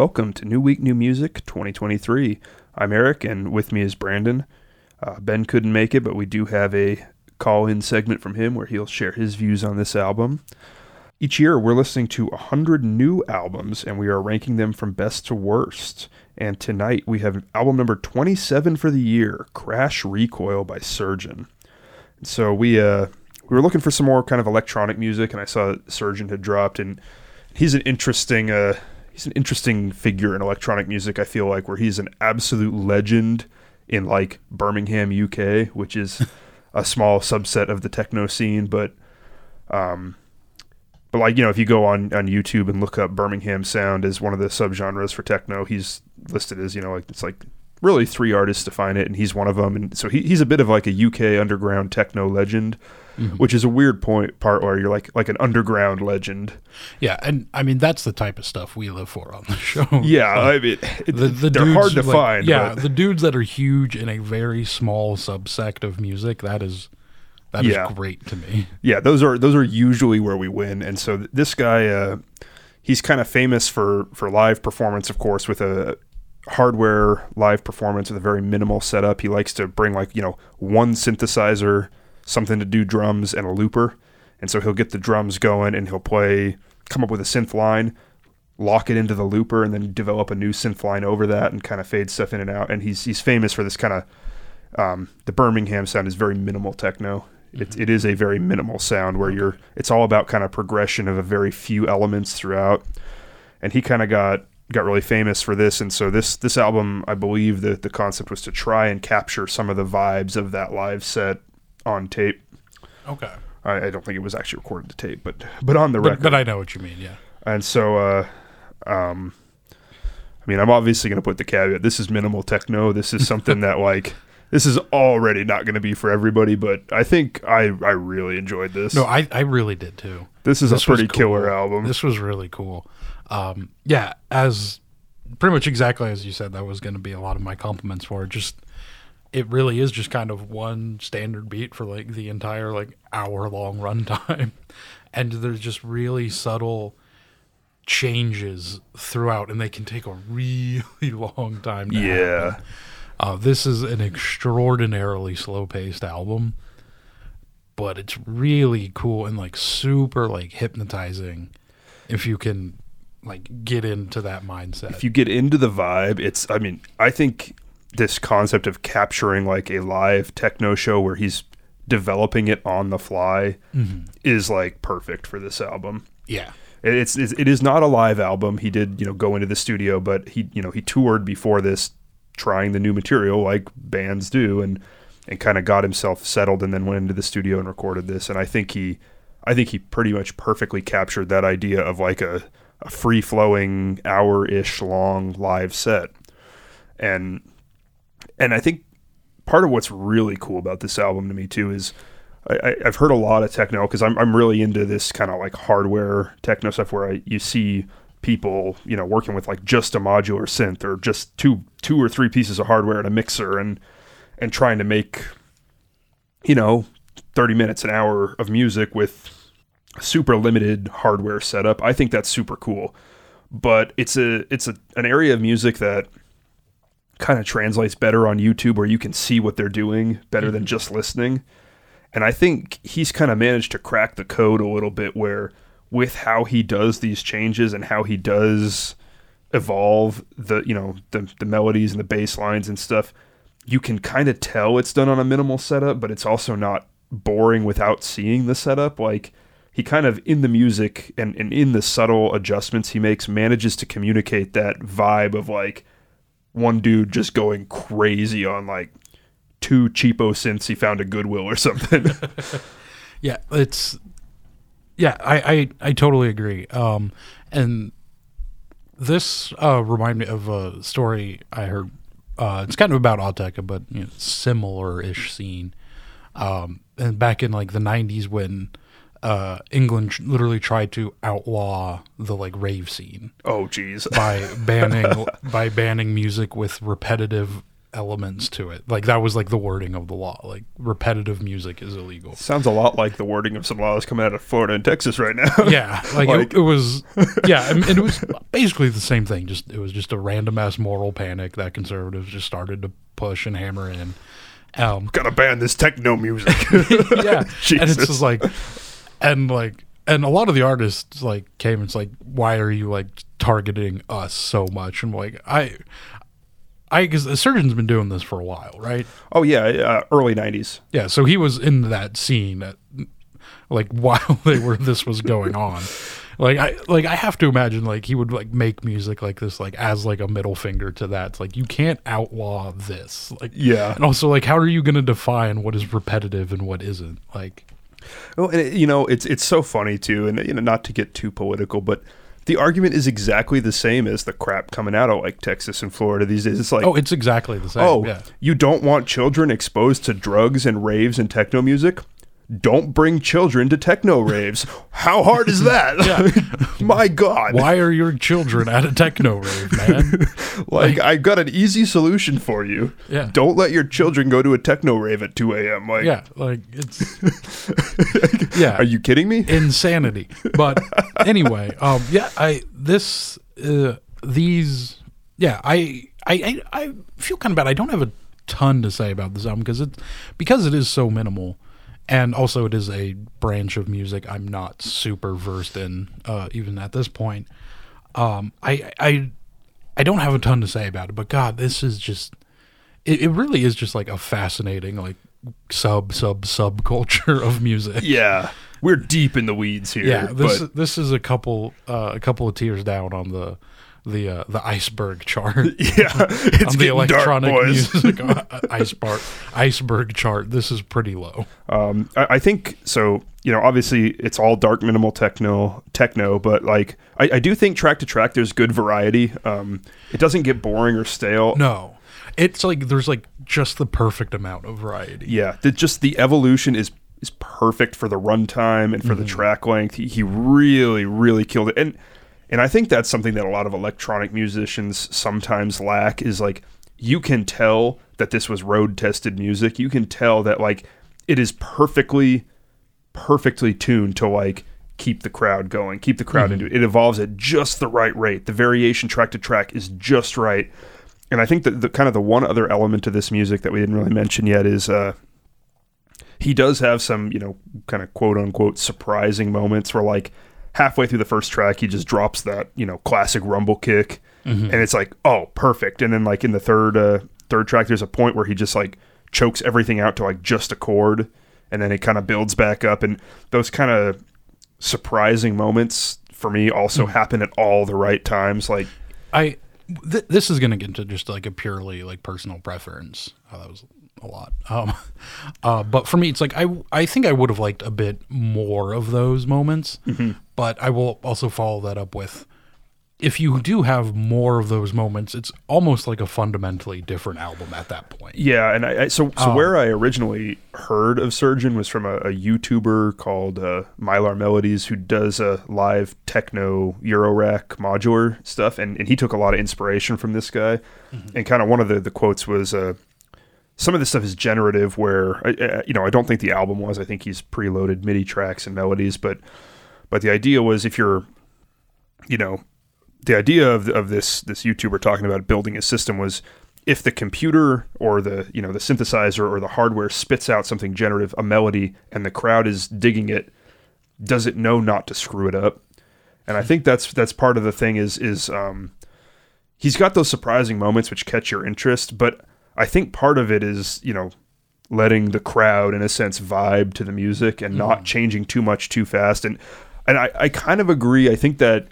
Welcome to New Week, New Music 2023. I'm Eric, and with me is Brandon. Uh, ben couldn't make it, but we do have a call in segment from him where he'll share his views on this album. Each year, we're listening to 100 new albums, and we are ranking them from best to worst. And tonight, we have album number 27 for the year Crash Recoil by Surgeon. And so we, uh, we were looking for some more kind of electronic music, and I saw Surgeon had dropped, and he's an interesting. Uh, he's an interesting figure in electronic music. I feel like where he's an absolute legend in like Birmingham, UK, which is a small subset of the techno scene. But, um, but like you know, if you go on on YouTube and look up Birmingham sound as one of the subgenres for techno, he's listed as you know like it's like really three artists define it, and he's one of them. And so he, he's a bit of like a UK underground techno legend. Mm-hmm. Which is a weird point part where you're like like an underground legend. Yeah, and I mean that's the type of stuff we live for on the show. Yeah, I mean it, the, the they're hard to like, find. Yeah, but. the dudes that are huge in a very small subsect of music that is that yeah. is great to me. Yeah, those are those are usually where we win. And so this guy, uh, he's kind of famous for for live performance, of course, with a hardware live performance with a very minimal setup. He likes to bring like you know one synthesizer something to do drums and a looper. And so he'll get the drums going and he'll play, come up with a synth line, lock it into the looper, and then develop a new synth line over that and kind of fade stuff in and out. And he's he's famous for this kind of um, the Birmingham sound is very minimal techno. Mm-hmm. It, it is a very minimal sound where you're it's all about kind of progression of a very few elements throughout. And he kind of got got really famous for this and so this this album I believe that the concept was to try and capture some of the vibes of that live set on tape. Okay. I, I, don't think it was actually recorded to tape, but but on the but, record. But I know what you mean, yeah. And so, uh, um, I mean, I'm obviously going to put the caveat: this is minimal techno. This is something that like this is already not going to be for everybody. But I think I I really enjoyed this. No, I I really did too. This is this a pretty cool. killer album. This was really cool. Um, yeah, as pretty much exactly as you said, that was going to be a lot of my compliments for it. Just it really is just kind of one standard beat for like the entire like hour long runtime. And there's just really subtle changes throughout and they can take a really long time yeah. uh, this is an extraordinarily slow paced album but it's really cool and like super like hypnotizing if you can like get into that mindset. If you get into the vibe it's i mean i think this concept of capturing like a live techno show where he's developing it on the fly mm-hmm. is like perfect for this album. Yeah. It's, it's it is not a live album. He did, you know, go into the studio, but he, you know, he toured before this trying the new material like bands do and and kind of got himself settled and then went into the studio and recorded this and I think he I think he pretty much perfectly captured that idea of like a, a free flowing hour ish long live set. And and I think part of what's really cool about this album to me too is I, have heard a lot of techno because I'm I'm really into this kind of like hardware techno stuff where I, you see people you know working with like just a modular synth or just two two or three pieces of hardware and a mixer and and trying to make you know 30 minutes an hour of music with super limited hardware setup. I think that's super cool. But it's a it's a an area of music that kind of translates better on YouTube where you can see what they're doing better mm-hmm. than just listening. And I think he's kind of managed to crack the code a little bit where with how he does these changes and how he does evolve the you know the the melodies and the bass lines and stuff, you can kind of tell it's done on a minimal setup, but it's also not boring without seeing the setup. Like he kind of in the music and, and in the subtle adjustments he makes manages to communicate that vibe of like one dude just going crazy on like two cheapo synths he found at Goodwill or something. yeah, it's yeah, I, I, I totally agree. Um, and this uh, reminded me of a story I heard. Uh, it's kind of about Autechre, but you know, similar-ish scene. Um, and back in like the '90s, when uh, England literally tried to outlaw the like rave scene. Oh, jeez. by banning by banning music with repetitive elements to it. Like that was like the wording of the law. Like repetitive music is illegal. Sounds a lot like the wording of some laws coming out of Florida and Texas right now. Yeah, like, Like- it, it was. Yeah, and and it was basically the same thing. Just it was just a random ass moral panic that conservatives just started to push and hammer in. Um, Gotta ban this techno music. yeah, and Jesus. it's just like, and like, and a lot of the artists like came. and It's like, why are you like targeting us so much? And like, I, I because the surgeon's been doing this for a while, right? oh yeah, uh, early '90s. Yeah, so he was in that scene, at, like while they were this was going on. Like I like I have to imagine like he would like make music like this like as like a middle finger to that. It's like you can't outlaw this. Like Yeah. and also like how are you going to define what is repetitive and what isn't? Like Well, and it, you know, it's it's so funny too, and you know, not to get too political, but the argument is exactly the same as the crap coming out of like Texas and Florida these days. It's like, oh, it's exactly the same. oh, yeah. you don't want children exposed to drugs and raves and techno music? Don't bring children to techno raves. How hard is that? My God. Why are your children at a techno rave, man? Like, I got an easy solution for you. Yeah. Don't let your children go to a techno rave at 2 a.m. Like, yeah, like it's Yeah. are you kidding me? insanity. But anyway, um, yeah, I this uh, these yeah, I, I I I feel kind of bad. I don't have a ton to say about this album because it because it is so minimal, and also it is a branch of music I'm not super versed in, uh, even at this point. Um, I I I don't have a ton to say about it, but God, this is just it, it really is just like a fascinating like sub sub subculture of music. Yeah. We're deep in the weeds here. Yeah, this but this is a couple uh, a couple of tiers down on the the uh, the iceberg chart yeah, it's on the dark, electronic boys. music uh, iceberg iceberg chart. This is pretty low. Um, I, I think so. You know, obviously it's all dark minimal techno, techno, but like I, I do think track to track there's good variety. Um, it doesn't get boring or stale. No, it's like there's like just the perfect amount of variety. Yeah, the, just the evolution is is perfect for the runtime and for the track length. He, he really, really killed it, and and I think that's something that a lot of electronic musicians sometimes lack is like you can tell that this was road tested music. You can tell that like it is perfectly, perfectly tuned to like keep the crowd going, keep the crowd into it. It evolves at just the right rate. The variation track to track is just right. And I think that the kind of the one other element to this music that we didn't really mention yet is uh, he does have some, you know, kind of quote unquote surprising moments where like halfway through the first track he just drops that, you know, classic rumble kick. And it's like, oh, perfect. And then like in the third uh third track there's a point where he just like chokes everything out to like just a chord. And then it kind of builds back up. And those kind of surprising moments for me also happen at all the right times. Like I th- this is gonna get into just like a purely like personal preference. Oh, that was a lot. Um, uh, but for me, it's like I I think I would have liked a bit more of those moments. But I will also follow that up with if you do have more of those moments, it's almost like a fundamentally different album at that point. Yeah, and I, I so so where I originally heard of Surgeon was from a, a YouTuber called uh, Mylar Melodies who does a live techno Eurorack modular stuff, and, and he took a lot of inspiration from this guy. And kind of one of the the quotes was. Uh, some of this stuff is generative where I- I- you know I don't think the album was I think he's preloaded MIDI tracks and melodies but but the idea was if you're you know the idea of, of this this YouTuber talking about building a system was if the computer or the you know the synthesizer or the hardware spits out something generative a melody and the crowd is digging it does it know not to screw it up? And I think that's that's part of the thing is is um he's got those surprising moments which catch your interest but I think part of it is you know letting the crowd in a sense vibe to the music and not changing too much too fast. And and I, I kind of agree. I think that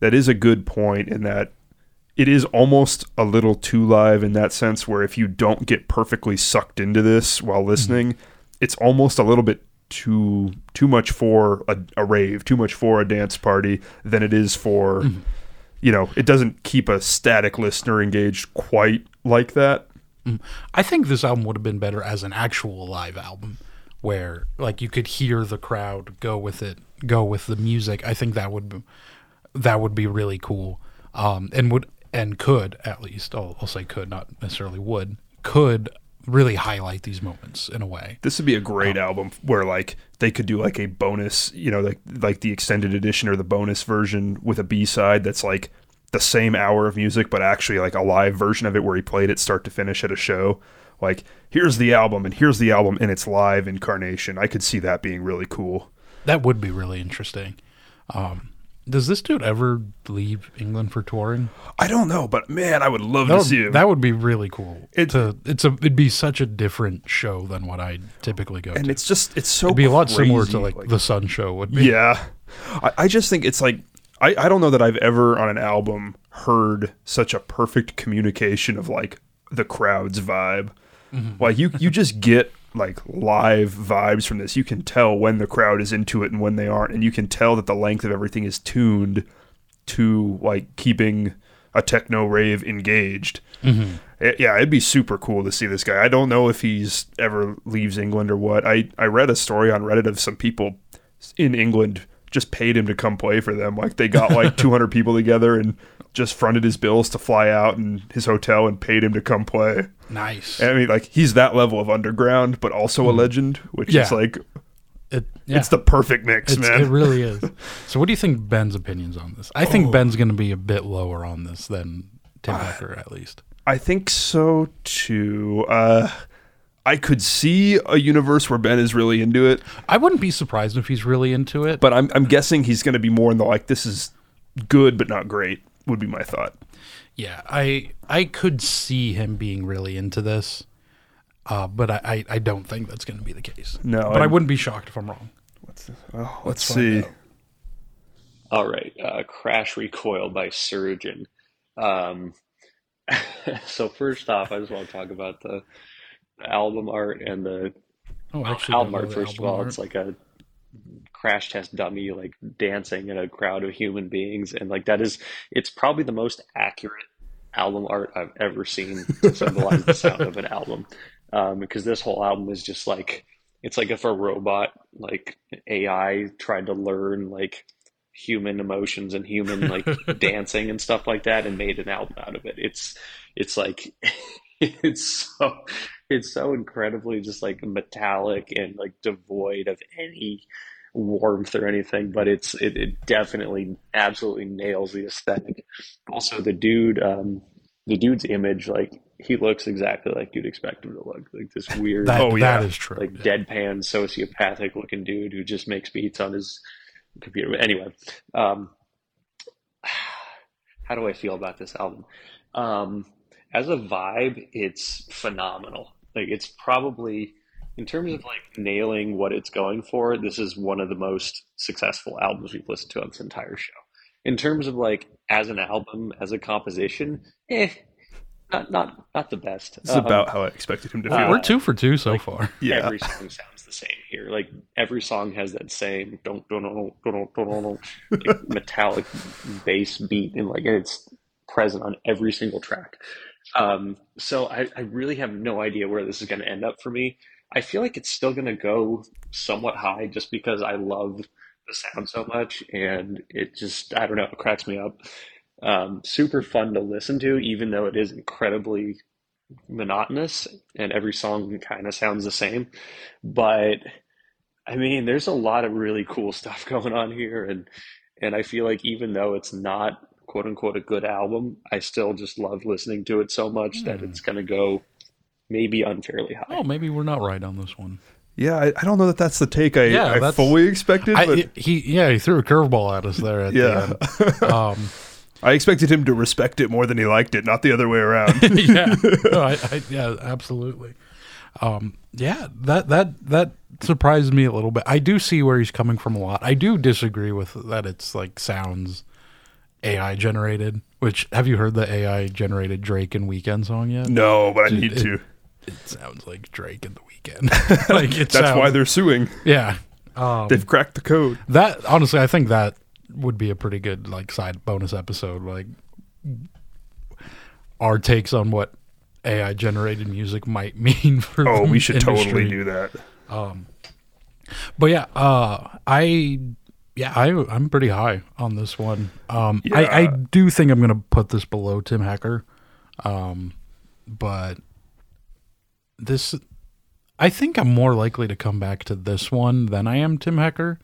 that is a good point in that it is almost a little too live in that sense where if you don't get perfectly sucked into this while mm-hmm. listening it's almost a little bit too too much for a, a rave too much for a dance party than it is for mm-hmm. you know it doesn't keep a static listener engaged quite like that. Mm-hmm. I think this album would have been better as an actual live album where like you could hear the crowd go with it, go with the music. I think that would be, that would be really cool. Um and would and could at least I'll, I'll say could not necessarily would could really highlight these moments in a way. This would be a great album where like they could do like a bonus, you know, like like the extended edition or the bonus version with a B side that's like the same hour of music, but actually like a live version of it where he played it start to finish at a show. Like here's the album and here's the album in its live incarnation. I could see that being really cool. That would be really interesting. Um, does this dude ever leave England for touring? I don't know, but man, I would love That to would, see him. that would be really cool. It- to, it's a it'd be such a different show than what I typically go and to. it's just it's so It'd be a lot similar to crazy, like, the Sun Show would be. Yeah. I, I just think it's like I, I don't know that I've ever on an album heard such a perfect communication of like the crowd's vibe. Mm-hmm. Like you you just get like live vibes from this. You can tell when the crowd is into it and when they aren't, and you can tell that the length of everything is tuned to like keeping a techno rave engaged. It- yeah, it'd be super cool to see this guy. I don't know if he's ever leaves England or what. I I read a story on Reddit of some people in England just paid him to come play for them. Like they got like 200 people together and just fronted his bills to fly out and his hotel and paid him to come play. Nice. And I mean, like he's that level of underground, but also a legend, which is Mm-hmm. Like It, yeah. it's the perfect mix, It's- man. It really is. So, what do you think Ben's opinions on this? I Oh. think Ben's going to be a bit lower on this than Tim Hecker, at least. I think so too. Uh, I could see a universe where Ben is really into it, I wouldn't be surprised if he's really into it. but I'm I'm guessing he's going to be more in the like this is good but not great would be my thought. yeah, I I could see him being really into this, uh, but I, I, I don't think that's going to be the case. No, but I I'm- wouldn't be shocked if I'm wrong. Oh, let's, find see. All right, uh, Crash Recoil by Surgeon. Um, so first off, I just want to talk about the, the album art and the Oh, actually, album art. First of all, art. it's like a crash test dummy like dancing in a crowd of human beings, and like that is it's probably the most accurate album art I've ever seen to symbolize the sound of an album. Um, because this whole album is just like it's like if a robot like AI tried to learn like human emotions and human like dancing and stuff like that and made an album out of it. It's it's like it's so it's so incredibly just like metallic and like devoid of any warmth or anything, but it's it, it definitely absolutely nails the aesthetic. Also the dude um the dude's image like he looks exactly like you'd expect him to look. Like this weird that, Oh, yeah. is true. like yeah. deadpan sociopathic looking dude who just makes beats on his computer. But anyway, um, how do I feel about this album? Um, as a vibe, it's phenomenal. Like it's probably in terms of like nailing what it's going for, this is one of the most successful albums we've listened to on this entire show. In terms of like as an album, as a composition, eh, not not not the best. This is Um, about how I expected him to uh, feel. We're two for two so far. yeah. every song sounds the same here. Like every song has that same don't don't don't don't don't like metallic bass beat and like it's present on every single track. Um, so I, I really have no idea where this is going to end up for me. I feel like it's still going to go somewhat high just because I love the sound so much and it just I don't know it cracks me up. Um, super fun to listen to, even though it is incredibly monotonous and every song kind of sounds the same. But I mean, there's a lot of really cool stuff going on here, and and I feel like even though it's not quote unquote a good album, I still just love listening to it so much that it's going to go maybe unfairly high. Oh, maybe we're not right on this one. Yeah, I, I don't know that that's the take I, Yeah, I that's- fully expected, I, but he yeah he threw a curveball at us there at yeah, the end. Um, I expected him to respect it more than he liked it, not the other way around. yeah, no, I, I, yeah, absolutely. Um, yeah, that that that surprised me a little bit. I do see where he's coming from a lot. I do disagree with that. It's like sounds AI generated. Which have you heard the AI generated Drake and Weeknd song yet? no, but I need it- to. It sounds like Drake and the Weeknd. like That's sounds, why they're suing. yeah. Um, They've cracked the code. that honestly, I think that would be a pretty good like side bonus episode. Like our takes on what AI generated music might mean for. Oh, we should totally do that. But yeah, uh, I Yeah, I I'm pretty high on this one. Um, I, Yeah. I do think I'm gonna put this below Tim Hecker, um, but this I think I'm more likely to come back to this one than I am Tim Hecker,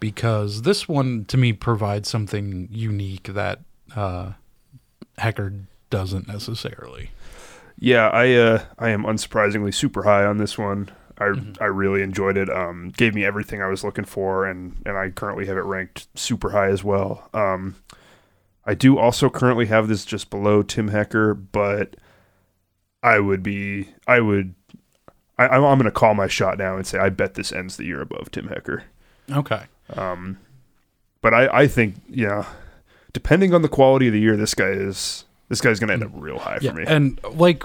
because this one to me provides something unique that uh, Hecker doesn't necessarily. Yeah, I uh, I am unsurprisingly super high on this one. I Mm-hmm. I really enjoyed it. Um, gave me everything I was looking for, and and I currently have it ranked super high as well. Um, I do also currently have this just below Tim Hecker, but I would be I would I, I'm I'm going to call my shot now and say I bet this ends the year above Tim Hecker. Okay. Um, but I I think yeah, depending on the quality of the year, this guy is this guy's going to end up real high Yeah, for me. and like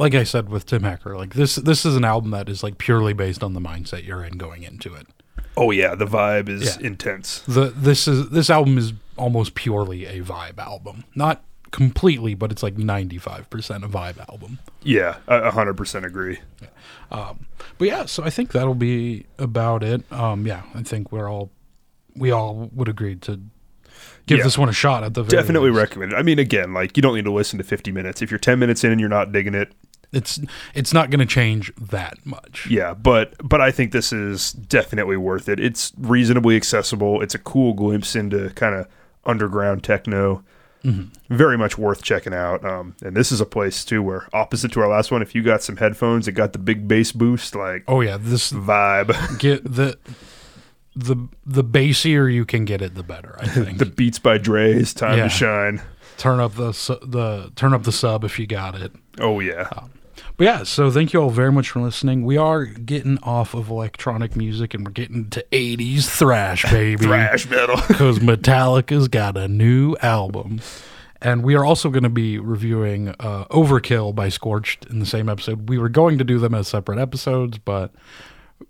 like I said with Tim Hecker, like this this is an album that is like purely based on the mindset you're in going into it. Oh yeah, the vibe is Yeah. intense. The this is this album is almost purely a vibe album. Not completely, but it's like 95% a vibe album. Yeah, a a hundred percent agree. But yeah, so I think that'll be about it. Um yeah, I think we're all we all would agree to give Yeah. this one a shot at the very Definitely least. recommend it. I mean, again, like you don't need to listen to fifty minutes. If you're ten minutes in and you're not digging it, It's it's not going to change that much. yeah. But but I think this is definitely worth it. It's reasonably accessible. It's a cool glimpse into kind of underground techno. Very much worth checking out. Um, and this is a place too where, opposite to our last one, if you got some headphones that got the big bass boost, like Oh yeah, this vibe, get the the the bassier you can get it, the better. I think. the Beats by Dre's "Time Yeah. to Shine." turn up the the turn up the sub if you got it. Oh yeah, But yeah, so thank you all very much for listening. We are getting off of electronic music and we're getting to 80s thrash, baby. thrash metal. Because Metallica's got a new album. And we are also going to be reviewing uh, Overkill by Scorched in the same episode. We were going to do them as separate episodes, but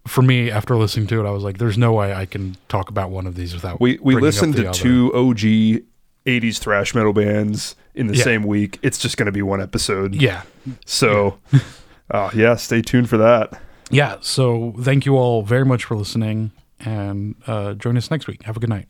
for me, after listening to it, I was like, there's no way I can talk about one of these without. We we listened to other. two OG 80s thrash metal bands in the Yeah. same week. It's just going to be one episode. Yeah. So, uh, yeah, stay tuned for that. Yeah. So thank you all very much for listening and uh, join us next week. Have a good night.